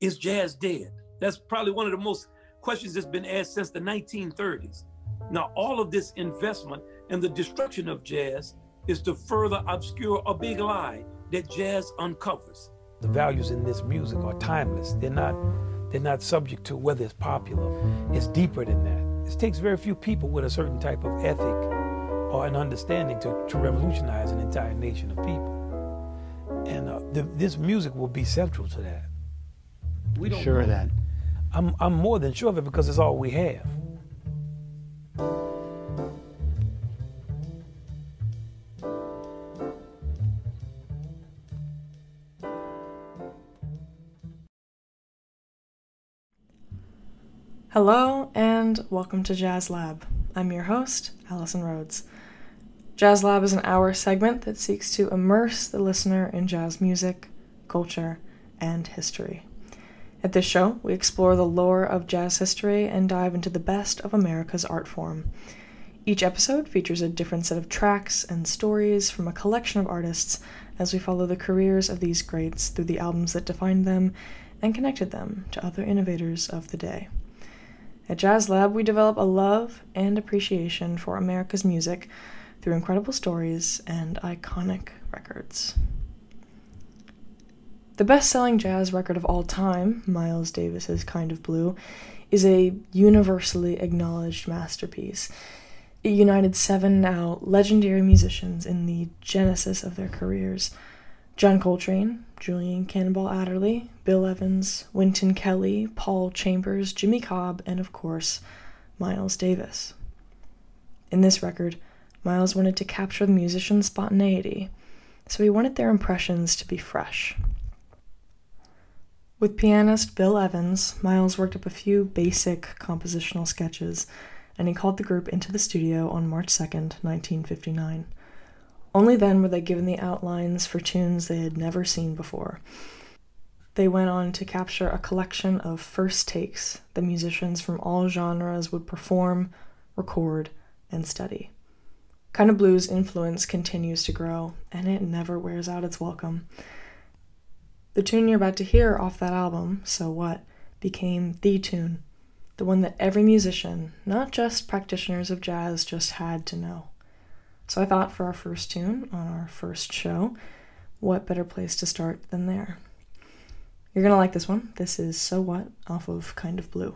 is jazz dead? That's probably one of the most questions that's been asked since the 1930s. Now, all of this investment and the destruction of jazz is to further obscure a big lie that jazz uncovers. The values in this music are timeless. They're not they're not subject to whether it's popular. It's deeper than that. It takes very few people with a certain type of ethic or an understanding to, to revolutionize an entire nation of people. And uh, the, this music will be central to that. We don't sure of that. I'm, I'm more than sure of it because it's all we have. Hello, and welcome to Jazz Lab. I'm your host, Allison Rhodes. Jazz Lab is an hour segment that seeks to immerse the listener in jazz music, culture, and history. At this show, we explore the lore of jazz history and dive into the best of America's art form. Each episode features a different set of tracks and stories from a collection of artists as we follow the careers of these greats through the albums that defined them and connected them to other innovators of the day. At Jazz Lab, we develop a love and appreciation for America's music through incredible stories and iconic records. The best selling jazz record of all time, Miles Davis's Kind of Blue, is a universally acknowledged masterpiece. It united seven now legendary musicians in the genesis of their careers John Coltrane, Julian Cannonball Adderley, Bill Evans, Wynton Kelly, Paul Chambers, Jimmy Cobb, and of course, Miles Davis. In this record, Miles wanted to capture the musicians' spontaneity, so he wanted their impressions to be fresh. With pianist Bill Evans, Miles worked up a few basic compositional sketches, and he called the group into the studio on March 2nd, 1959. Only then were they given the outlines for tunes they had never seen before. They went on to capture a collection of first takes that musicians from all genres would perform, record, and study. Kind of Blues influence continues to grow, and it never wears out its welcome. The tune you're about to hear off that album, So What, became the tune, the one that every musician, not just practitioners of jazz, just had to know. So I thought for our first tune on our first show, what better place to start than there? You're gonna like this one. This is So What off of Kind of Blue.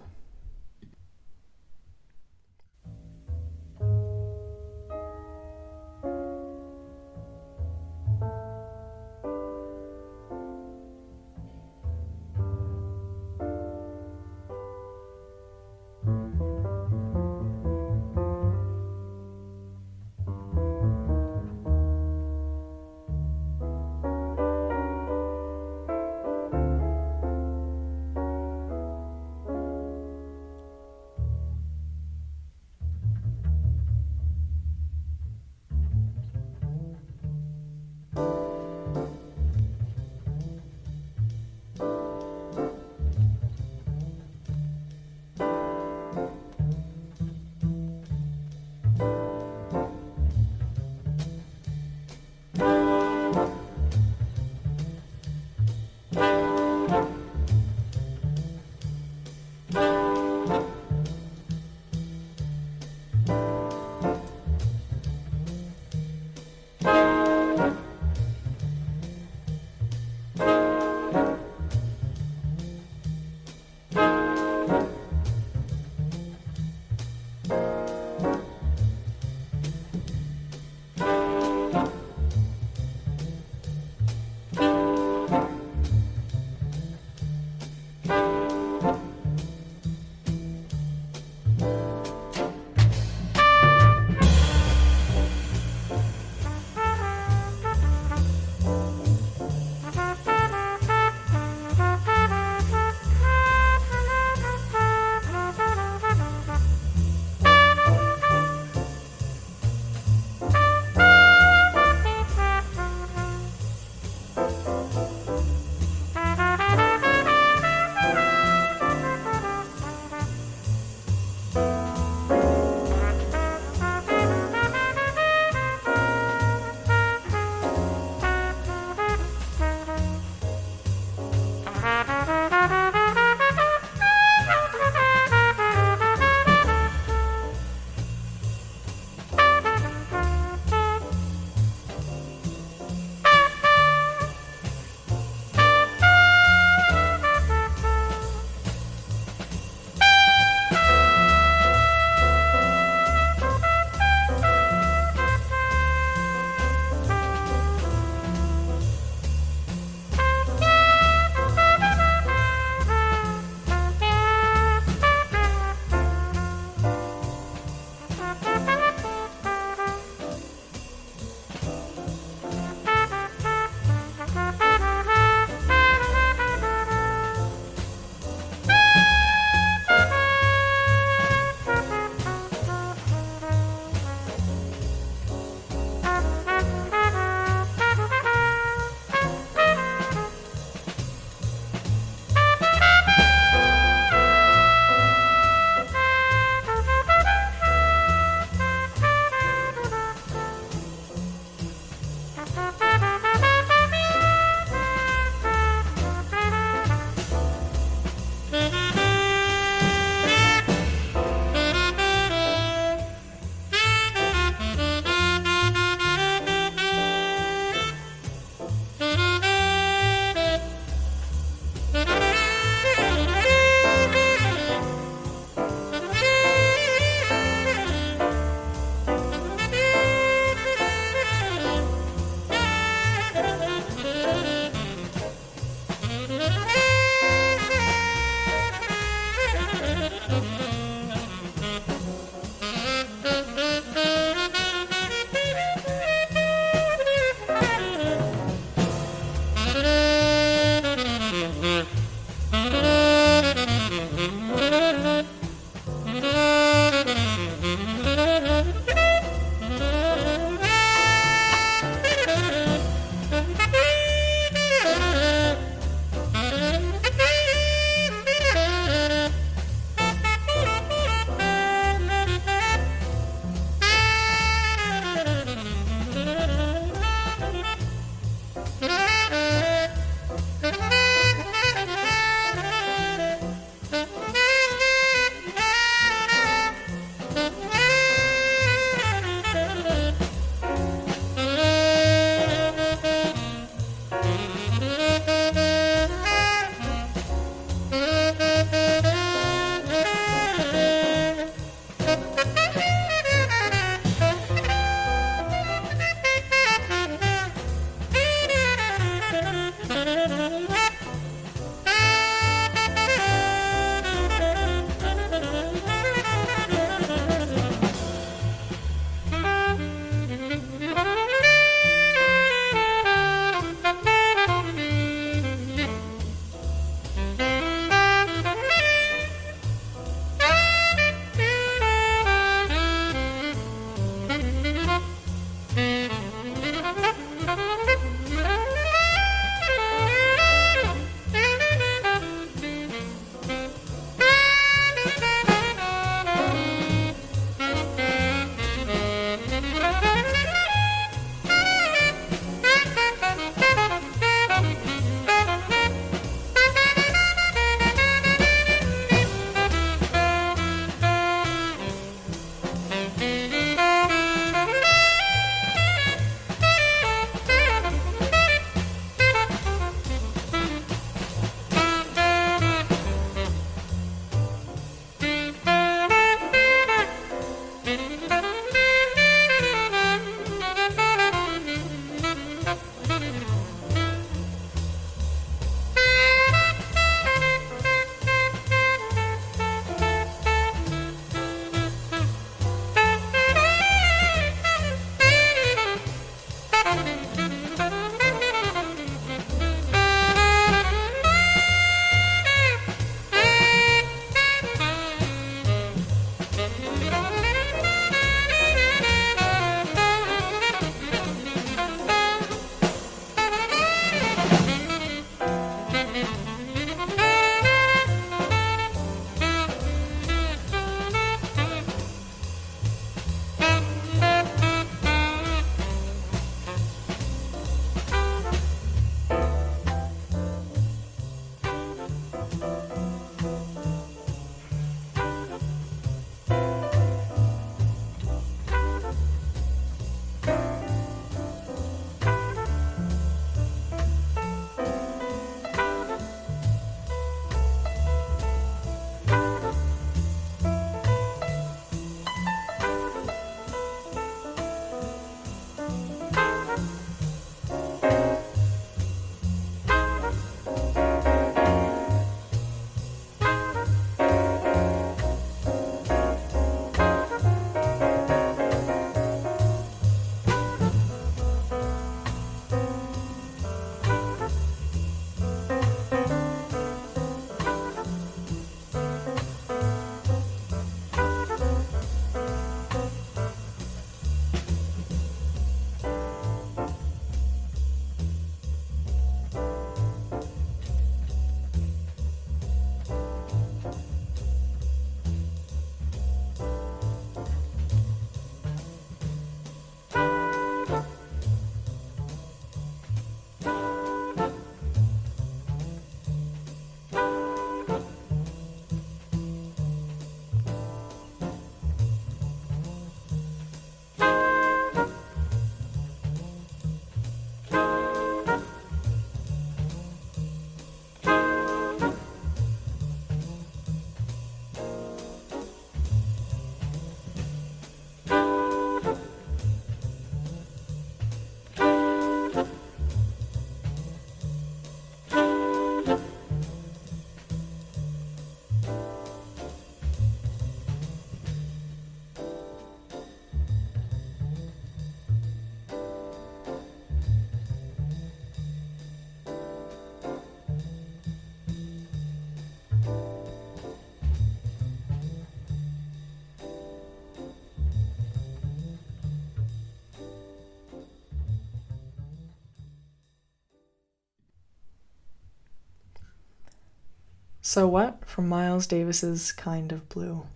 So What from Miles Davis's Kind of Blue.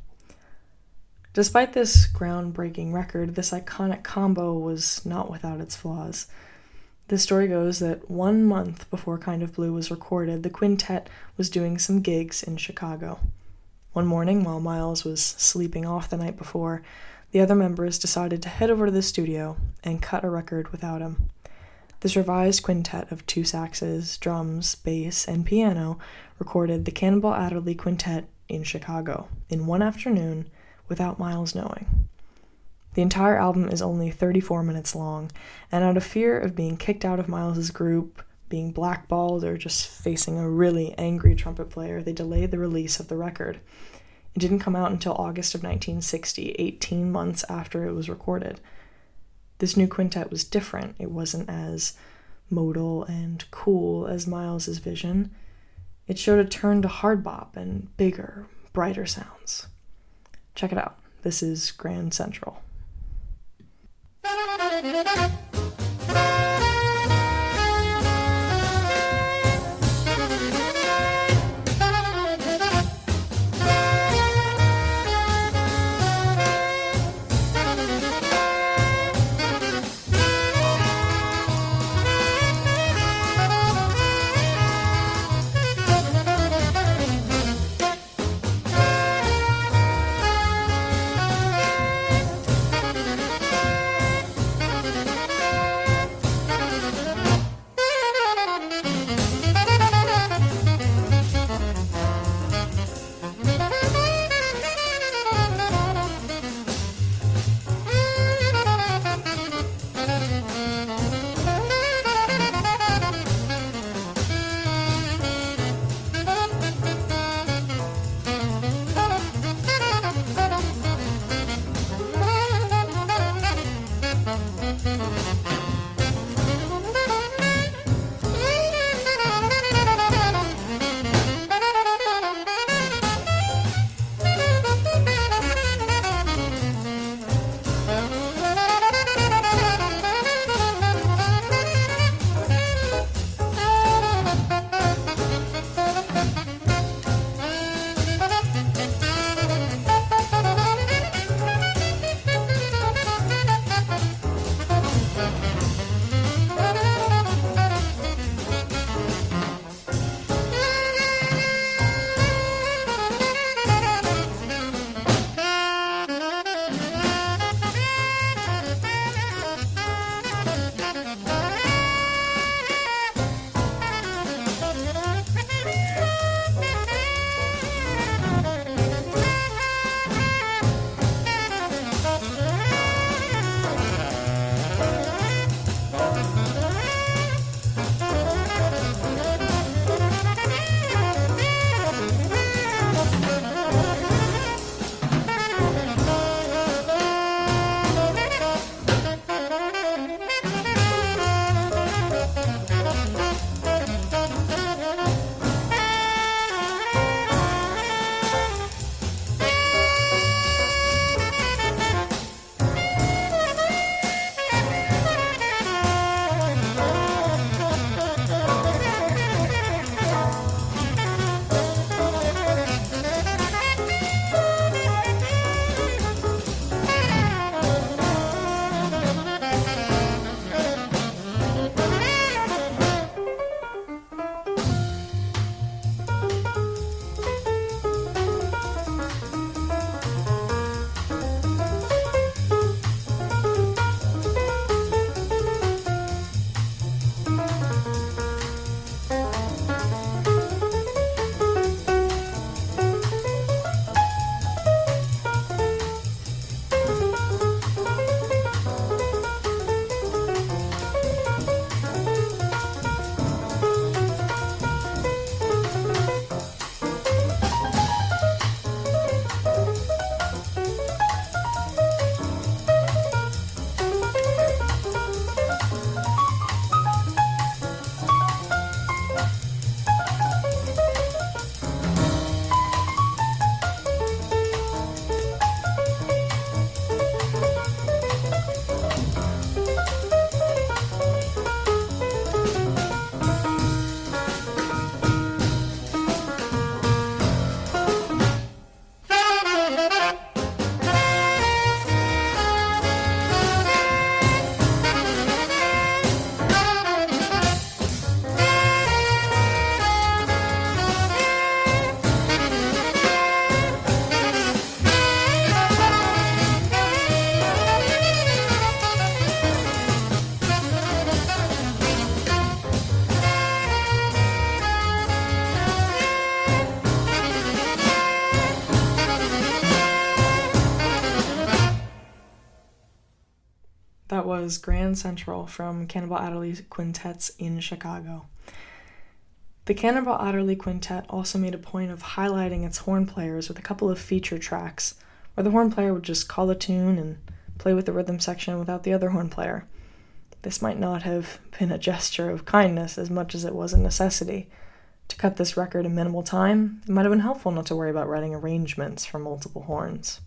Despite this groundbreaking record, this iconic combo was not without its flaws. The story goes that one month before Kind of Blue was recorded, the quintet was doing some gigs in Chicago. One morning, while Miles was sleeping off the night before, the other members decided to head over to the studio and cut a record without him. This revised quintet of two saxes, drums, bass, and piano recorded the Cannonball Adderley Quintet in Chicago in one afternoon without Miles knowing. The entire album is only 34 minutes long, and out of fear of being kicked out of Miles's group, being blackballed, or just facing a really angry trumpet player, they delayed the release of the record. It didn't come out until August of 1960, 18 months after it was recorded. This new quintet was different. It wasn't as modal and cool as Miles's vision. It showed a turn to hard bop and bigger, brighter sounds. Check it out. This is Grand Central. Was Grand Central from Cannonball Adderley Quintets in Chicago. The Cannonball Adderley Quintet also made a point of highlighting its horn players with a couple of feature tracks, where the horn player would just call a tune and play with the rhythm section without the other horn player. This might not have been a gesture of kindness as much as it was a necessity. To cut this record in minimal time, it might have been helpful not to worry about writing arrangements for multiple horns.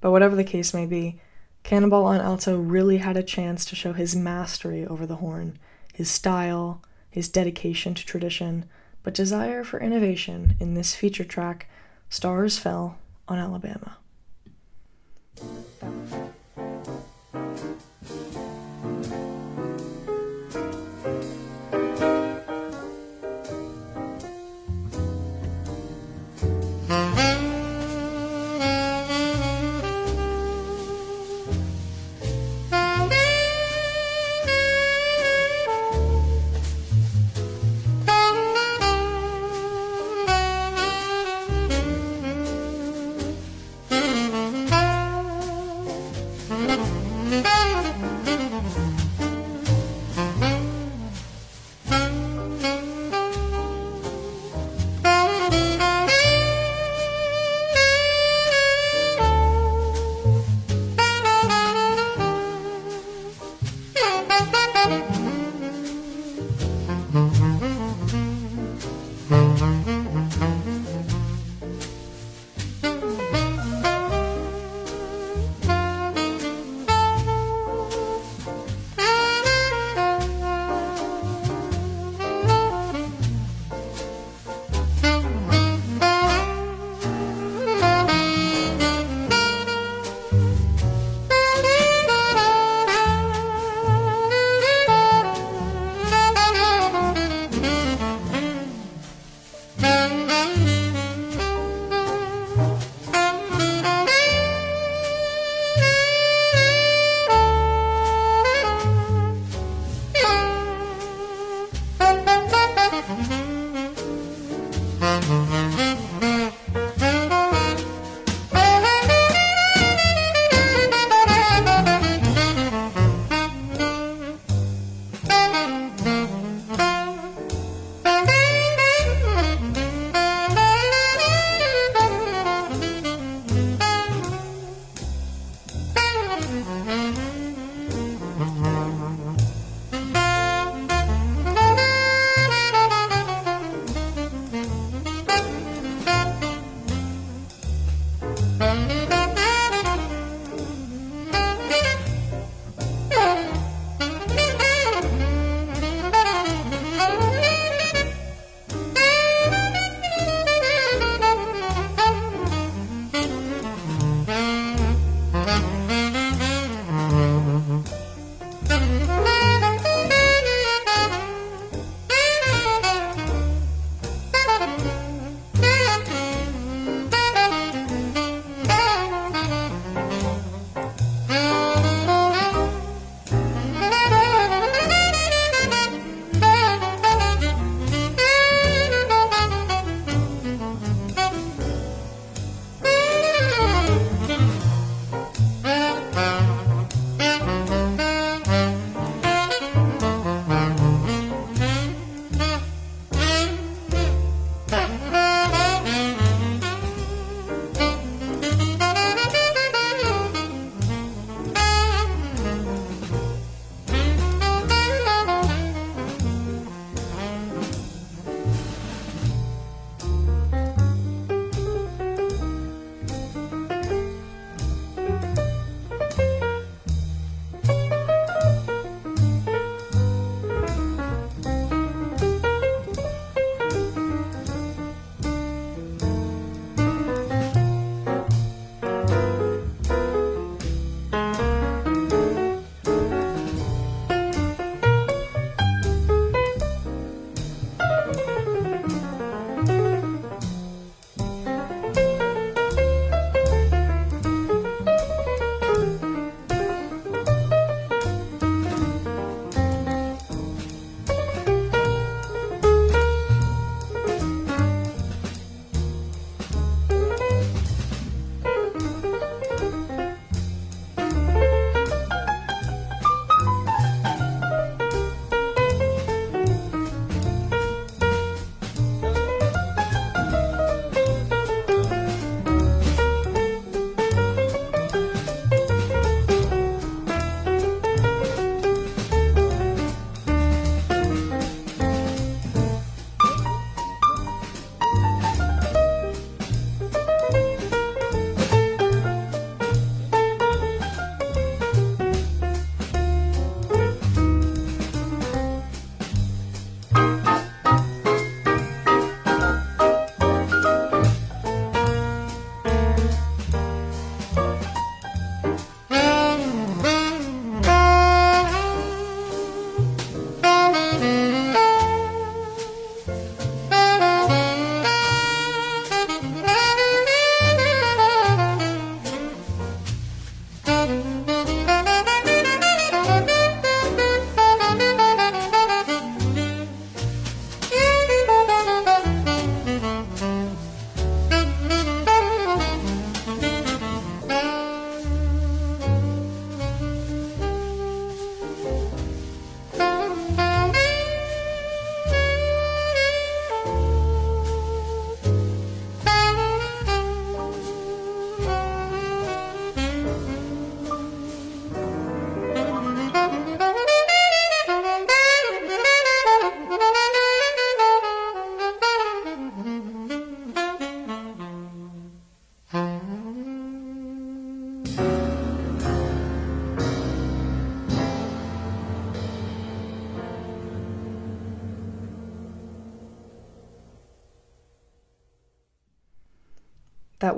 But whatever the case may be, Cannonball on alto really had a chance to show his mastery over the horn, his style, his dedication to tradition, but desire for innovation in this feature track, Stars Fell on Alabama.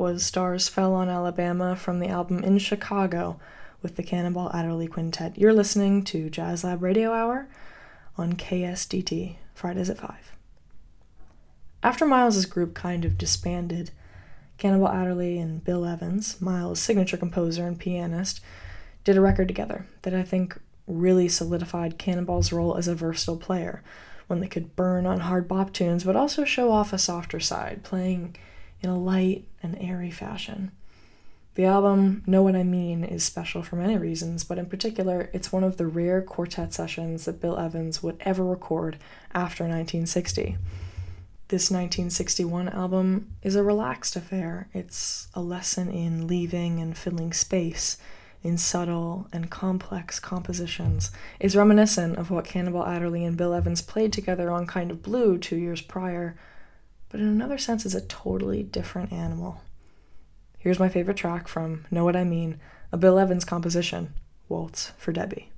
Was Stars Fell on Alabama from the album In Chicago with the Cannonball Adderley Quintet. You're listening to Jazz Lab Radio Hour on KSDT, Fridays at 5. After Miles's group kind of disbanded, Cannonball Adderley and Bill Evans, Miles' signature composer and pianist, did a record together that I think really solidified Cannonball's role as a versatile player, one that could burn on hard bop tunes but also show off a softer side, playing in a light and airy fashion. The album, Know What I Mean, is special for many reasons, but in particular, it's one of the rare quartet sessions that Bill Evans would ever record after 1960. This 1961 album is a relaxed affair. It's a lesson in leaving and filling space in subtle and complex compositions. It's reminiscent of what Cannonball Adderley and Bill Evans played together on Kind of Blue two years prior, but in another sense is a totally different animal. Here's my favorite track from Know What I Mean, a Bill Evans composition, Waltz for Debby.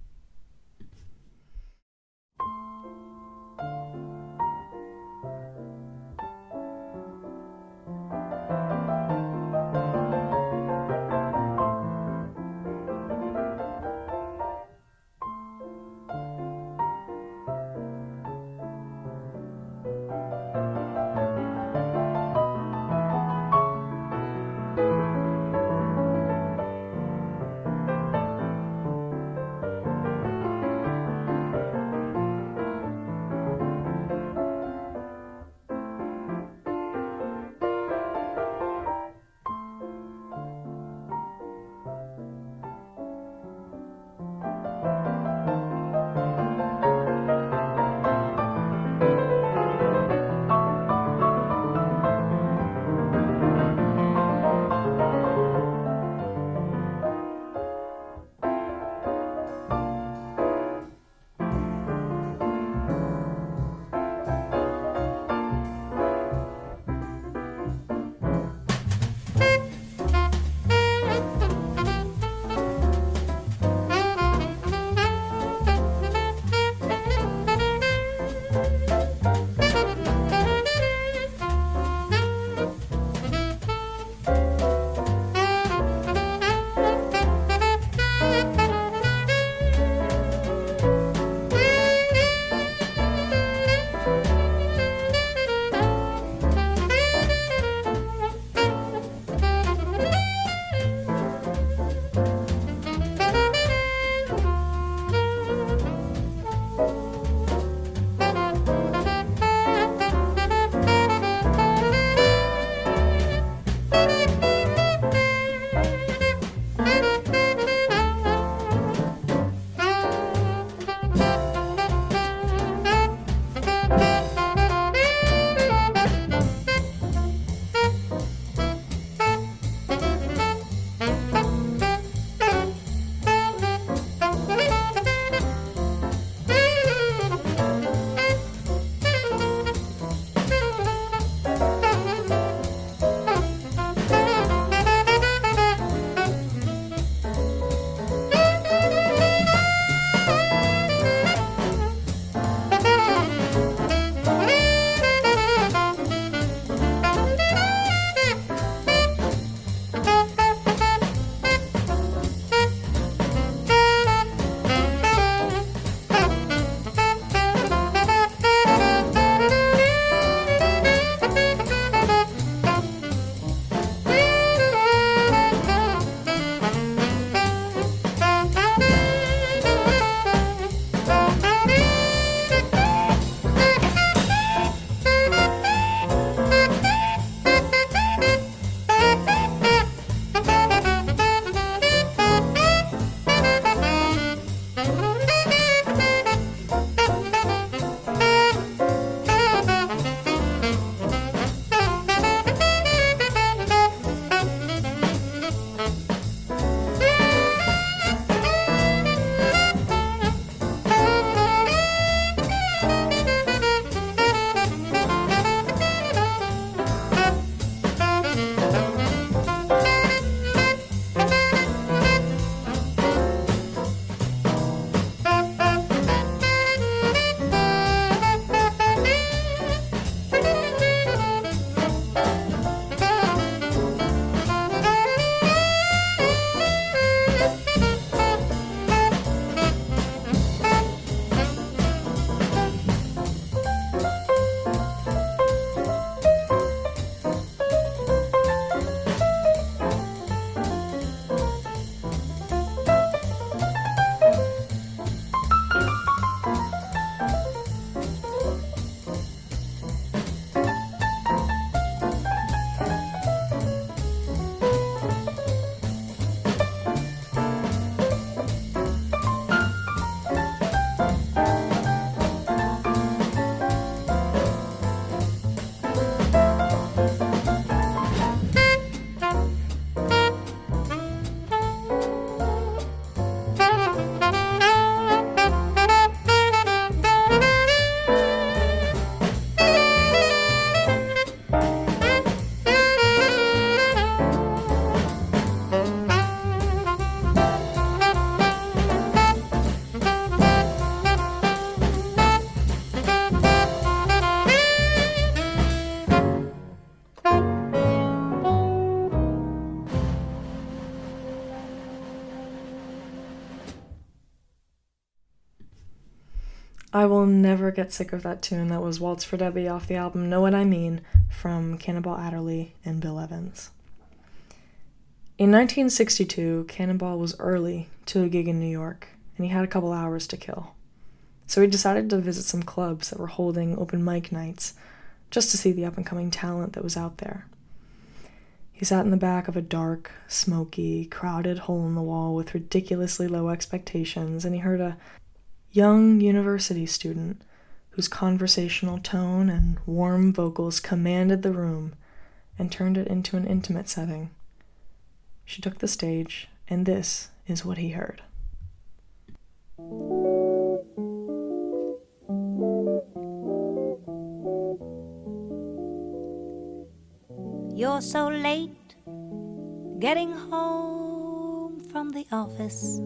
Will never get sick of that tune. That was Waltz for Debby off the album Know What I Mean from Cannonball Adderley and Bill Evans. In 1962, Cannonball was early to a gig in New York, and he had a couple hours to kill. So he decided to visit some clubs that were holding open mic nights just to see the up and coming talent that was out there. He sat in the back of a dark, smoky, crowded hole in the wall with ridiculously low expectations, and he heard a young university student whose conversational tone and warm vocals commanded the room and turned it into an intimate setting. She took the stage, and this is what he heard. You're so late getting home from the office.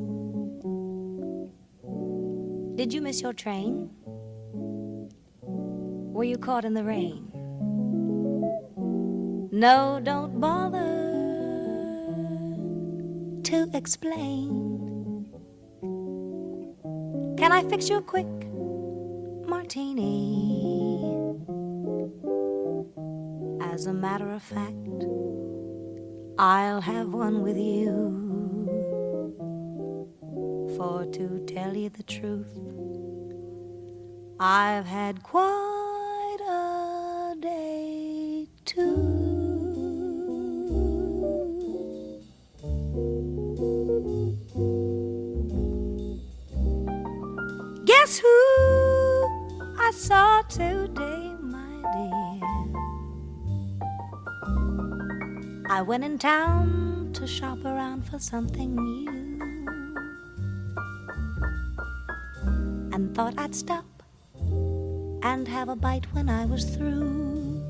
Did you miss your train? Were you caught in the rain? No, don't bother to explain. Can I fix you a quick martini? As a matter of fact, I'll have one with you. For to tell you the truth, I've had quite a day too. Guess who I saw today, my dear? I went in town to shop around for something new. Thought I'd stop and have a bite when I was through.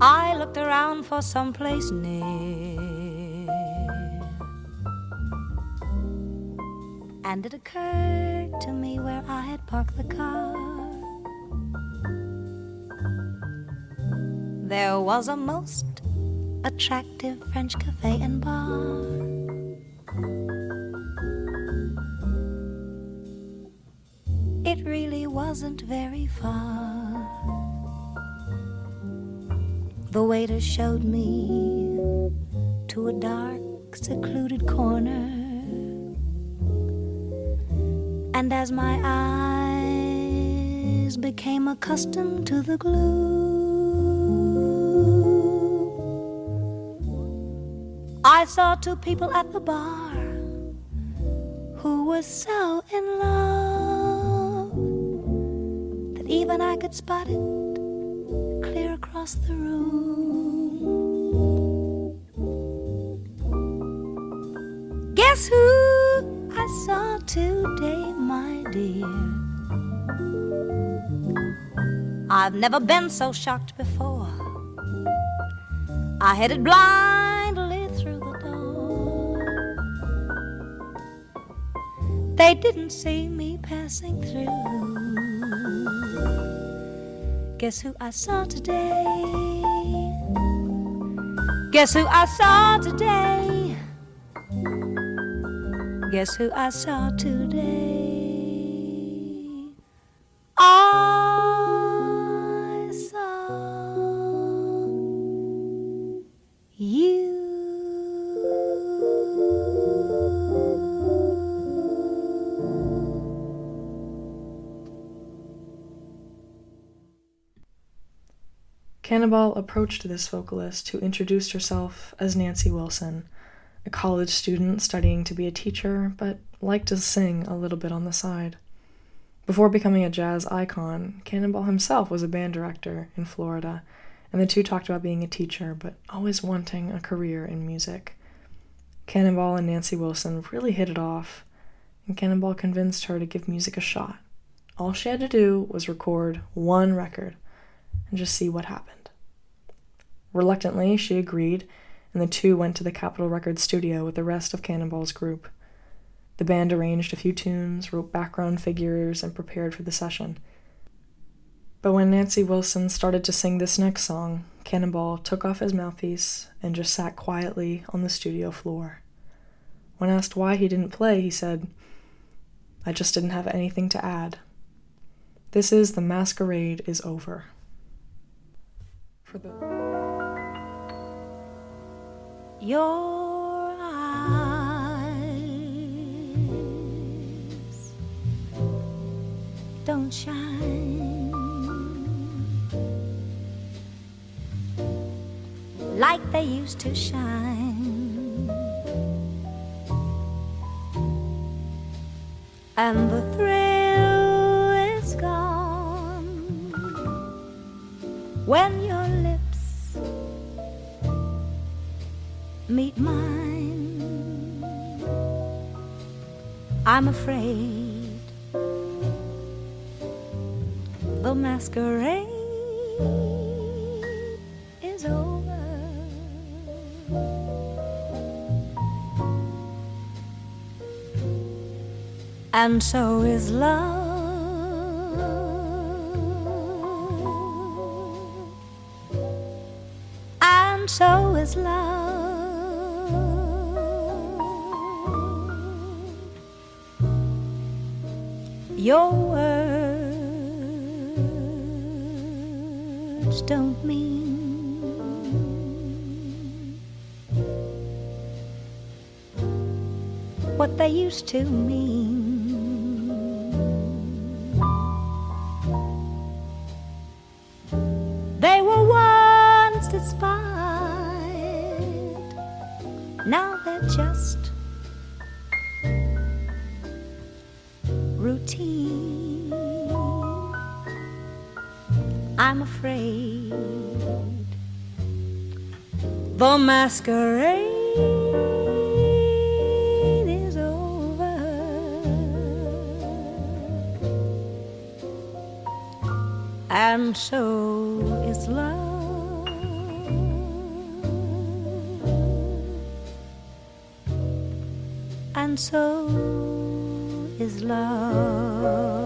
I looked around for some place near, and it occurred to me where I had parked the car. There was a most attractive French cafe and bar. The waiter showed me to a dark, secluded corner. And as my eyes became accustomed to the gloom, I saw two people at the bar who were so in love that even I could spot it across the room. Guess who I saw today, my dear? I've never been so shocked before. I headed blindly through the door. They didn't see me passing through. Guess who I saw today? Guess who I saw today? Guess who I saw today? Cannonball approached this vocalist who introduced herself as Nancy Wilson, a college student studying to be a teacher, but liked to sing a little bit on the side. Before becoming a jazz icon, Cannonball himself was a band director in Florida, and the two talked about being a teacher, but always wanting a career in music. Cannonball and Nancy Wilson really hit it off, and Cannonball convinced her to give music a shot. All she had to do was record one record and just see what happened. Reluctantly, she agreed, and the two went to the Capitol Records studio with the rest of Cannonball's group. The band arranged a few tunes, wrote background figures, and prepared for the session. But when Nancy Wilson started to sing this next song, Cannonball took off his mouthpiece and just sat quietly on the studio floor. When asked why he didn't play, he said, I just didn't have anything to add. This is The Masquerade is Over. For the Your eyes don't shine like they used to shine. And the thrill is gone when your meet mine. I'm afraid the masquerade is over. And so is love. And so is love. Your words don't mean what they used to mean. They were once despised, now they're just I'm afraid the masquerade is over. And so is love. And so is love.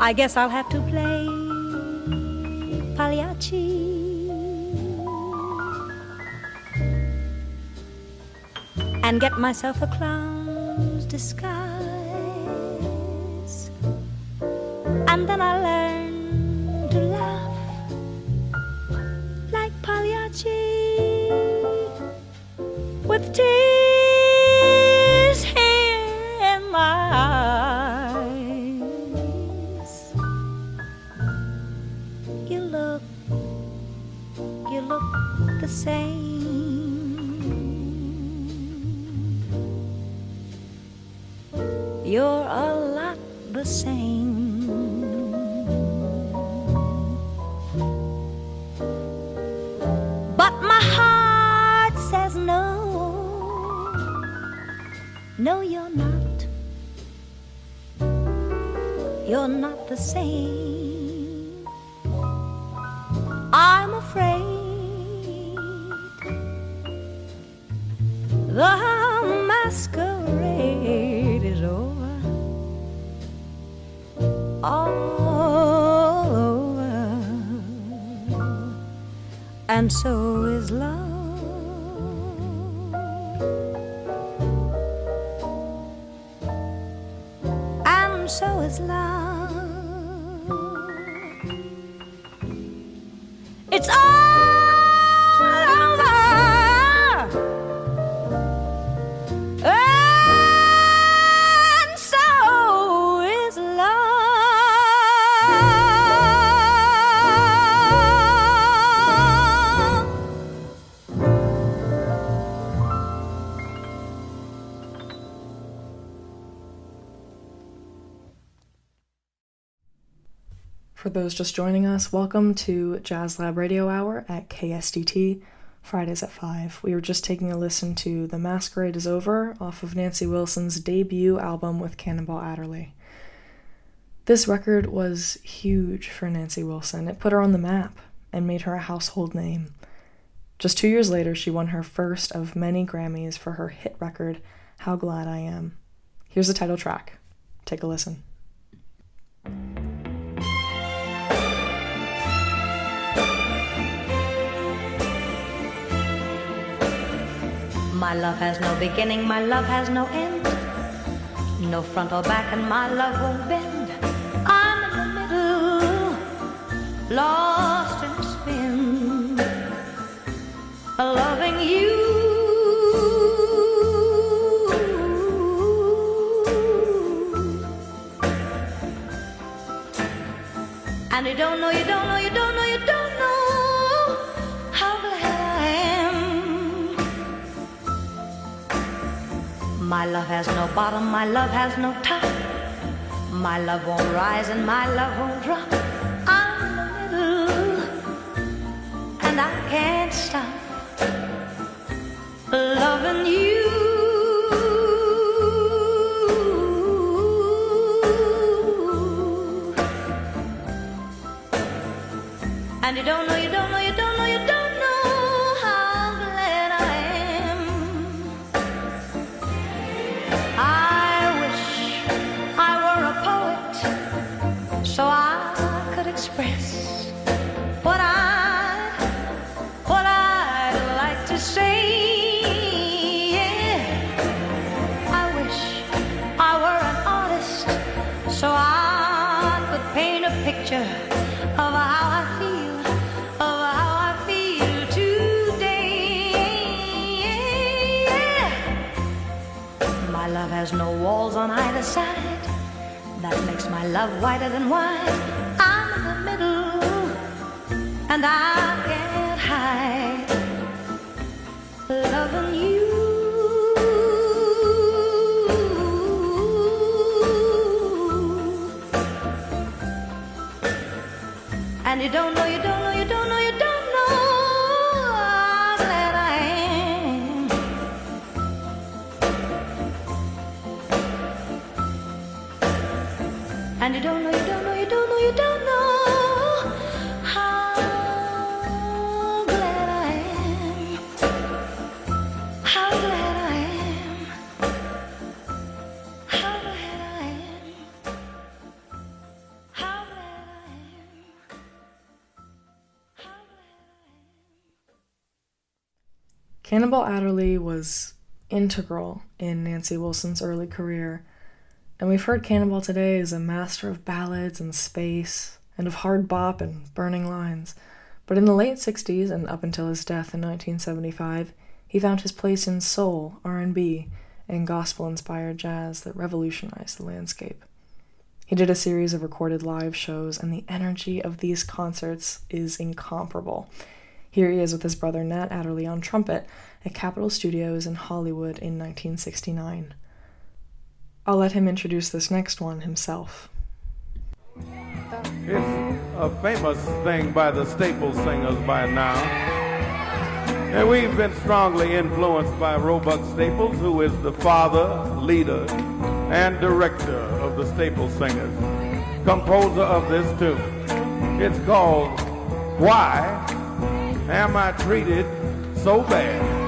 I guess I'll have to play Pagliacci. And get myself a clown's disguise. And then I'll and so is love. And so is love. Those just joining us, welcome to Jazz Lab Radio Hour at KSDT, Fridays at 5. We were just taking a listen to The Masquerade is Over off of Nancy Wilson's debut album with Cannonball Adderley. This record was huge for Nancy Wilson. It put her on the map and made her a household name. Just two years later, she won her first of many Grammys for her hit record, How Glad I Am. Here's the title track. Take a listen. My love has no beginning, my love has no end. No front or back, and my love won't bend. I'm in the middle, lost in a spin, loving you. And you don't know, you don't know, you don't know, you don't My love has no bottom, my love has no top. My love won't rise and my love won't drop. I'm the middle, and I can't stop loving you. And you don't know, you my love whiter than wine. I'm in the middle, and I Cannonball Adderley was integral in Nancy Wilson's early career, and we've heard Cannonball today as a master of ballads and space, and of hard bop and burning lines. But in the late 60s and up until his death in 1975, he found his place in soul, R&B, and gospel-inspired jazz that revolutionized the landscape. He did a series of recorded live shows, and the energy of these concerts is incomparable. Here he is with his brother Nat Adderley on trumpet at Capitol Studios in Hollywood in 1969. I'll let him introduce this next one himself. It's a famous thing by the Staple Singers by now. And we've been strongly influenced by Roebuck Staples, who is the father, leader, and director of the Staple Singers, composer of this tune. It's called Why Am I Treated So Bad?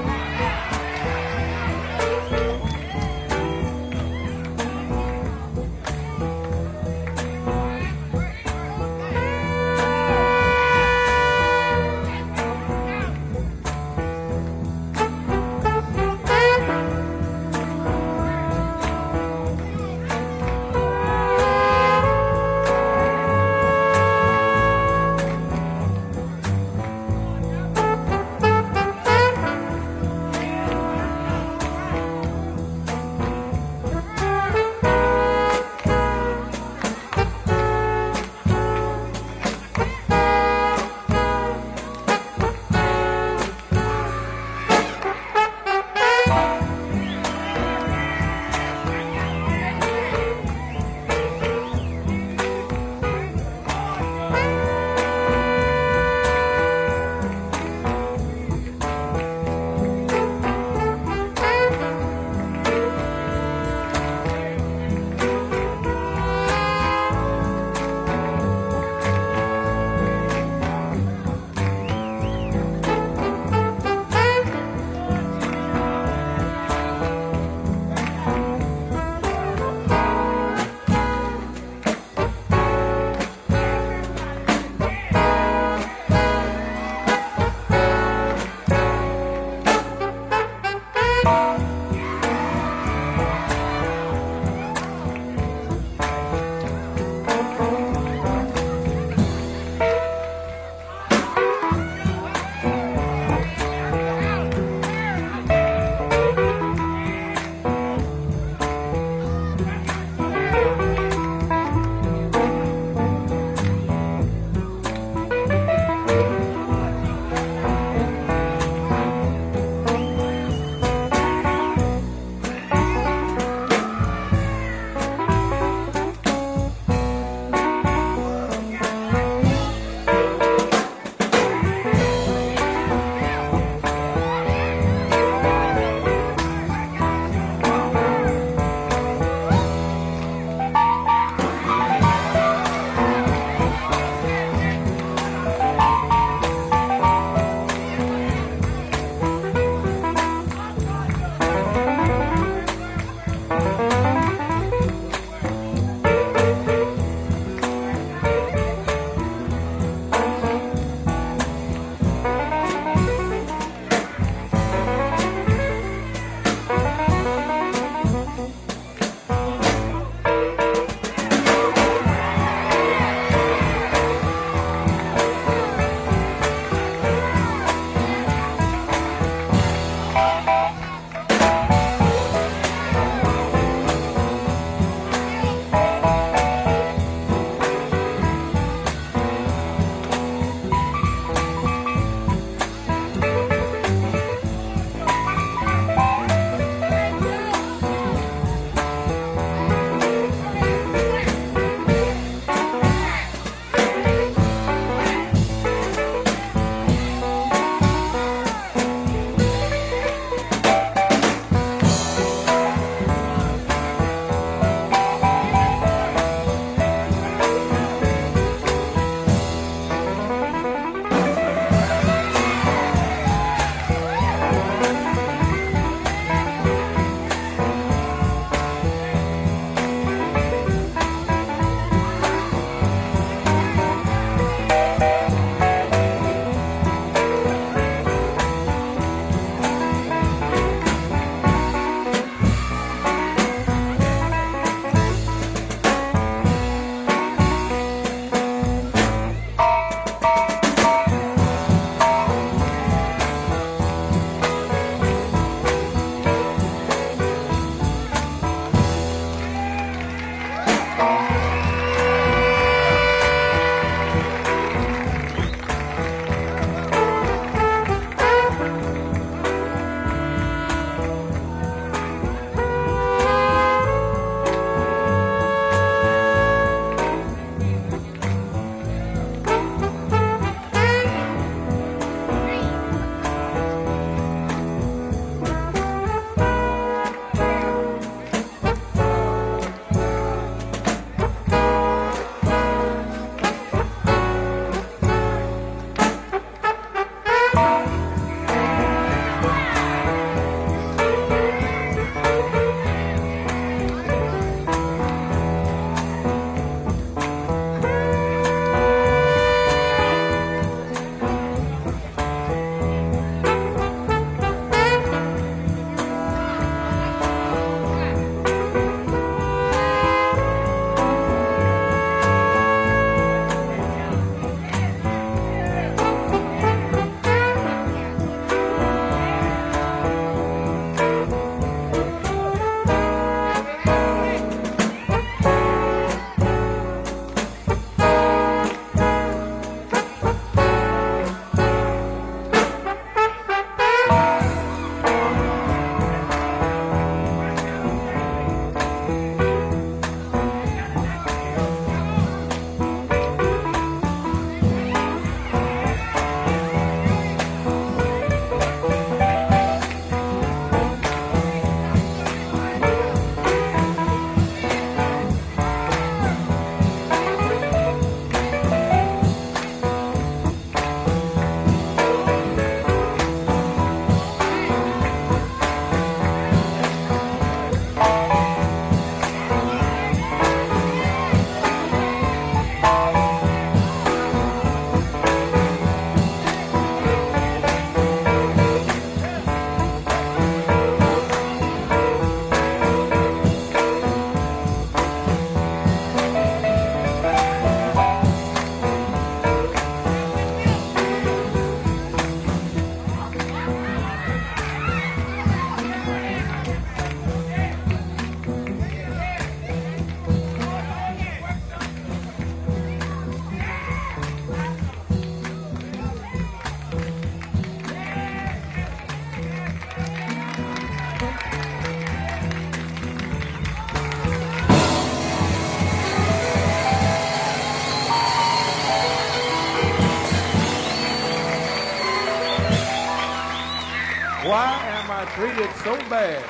Why am I treated so bad?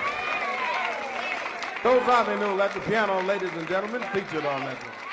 Those know that the piano, ladies and gentlemen, featured on that one.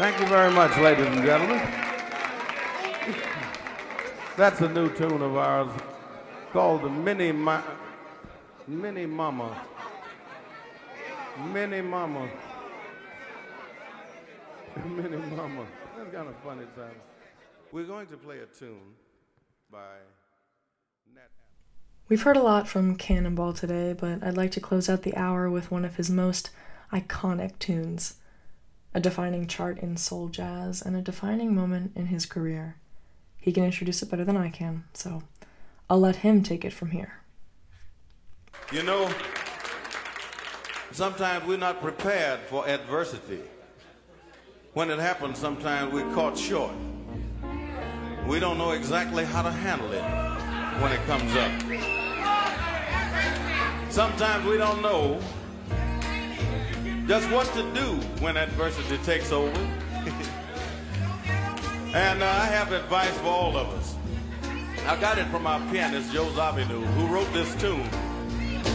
Thank you very much, ladies and gentlemen. That's a new tune of ours called the Mini Ma- Mini Mama. Mini Mama. Mini Mama. That's kind of funny title. We're going to play a tune by Nat. We've heard a lot from Cannonball today, but I'd like to close out the hour with one of his most iconic tunes, a defining chart in soul jazz, and a defining moment in his career. He can introduce it better than I can, so I'll let him take it from here. You know, sometimes we're not prepared for adversity. When it happens, sometimes we're caught short. We don't know exactly how to handle it when it comes up. Sometimes we don't know just what to do when adversity takes over. and uh, I have advice for all of us. I got it from our pianist, Joe Zawinul, who wrote this tune.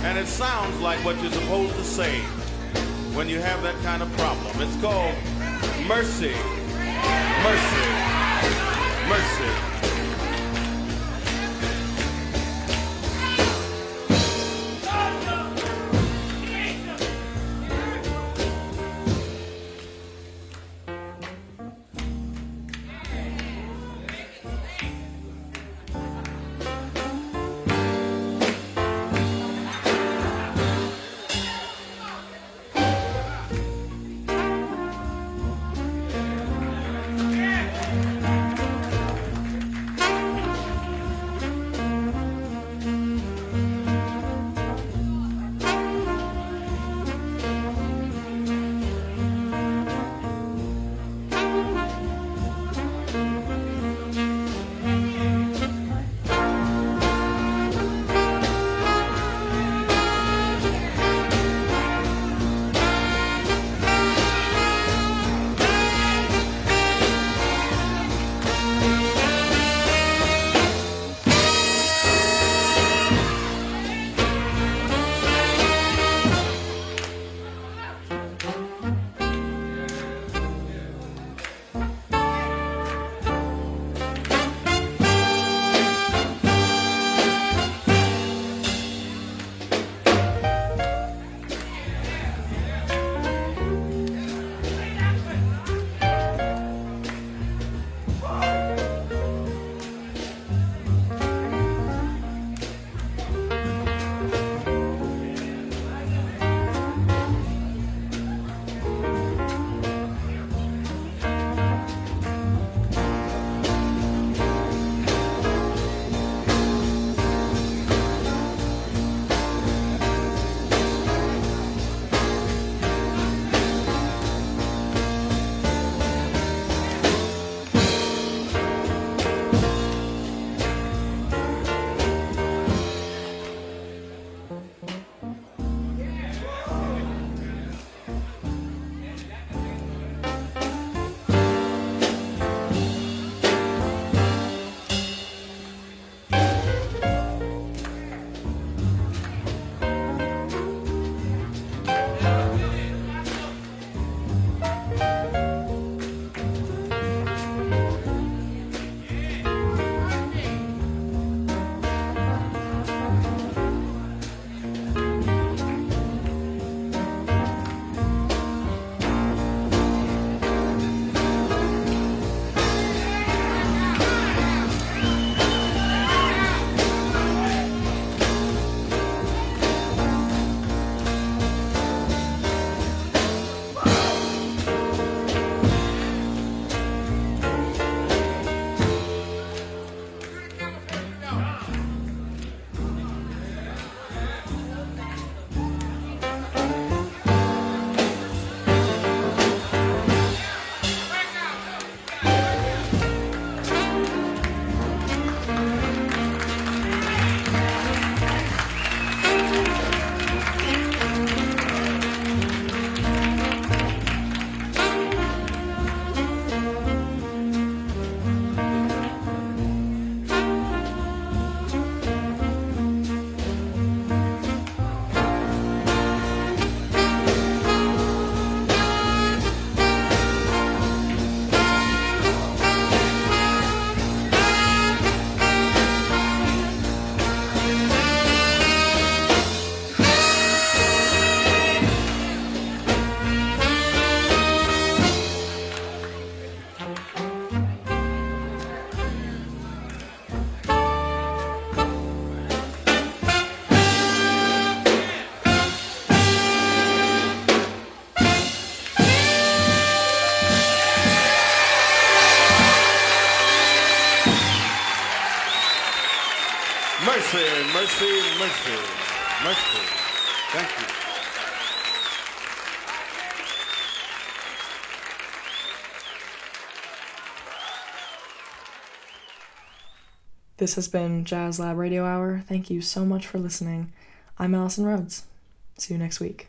And it sounds like what you're supposed to say when you have that kind of problem. It's called mercy, mercy. Mercy, This has been Jazz Lab Radio Hour. Thank you so much for listening. I'm Allison Rhodes. See you next week.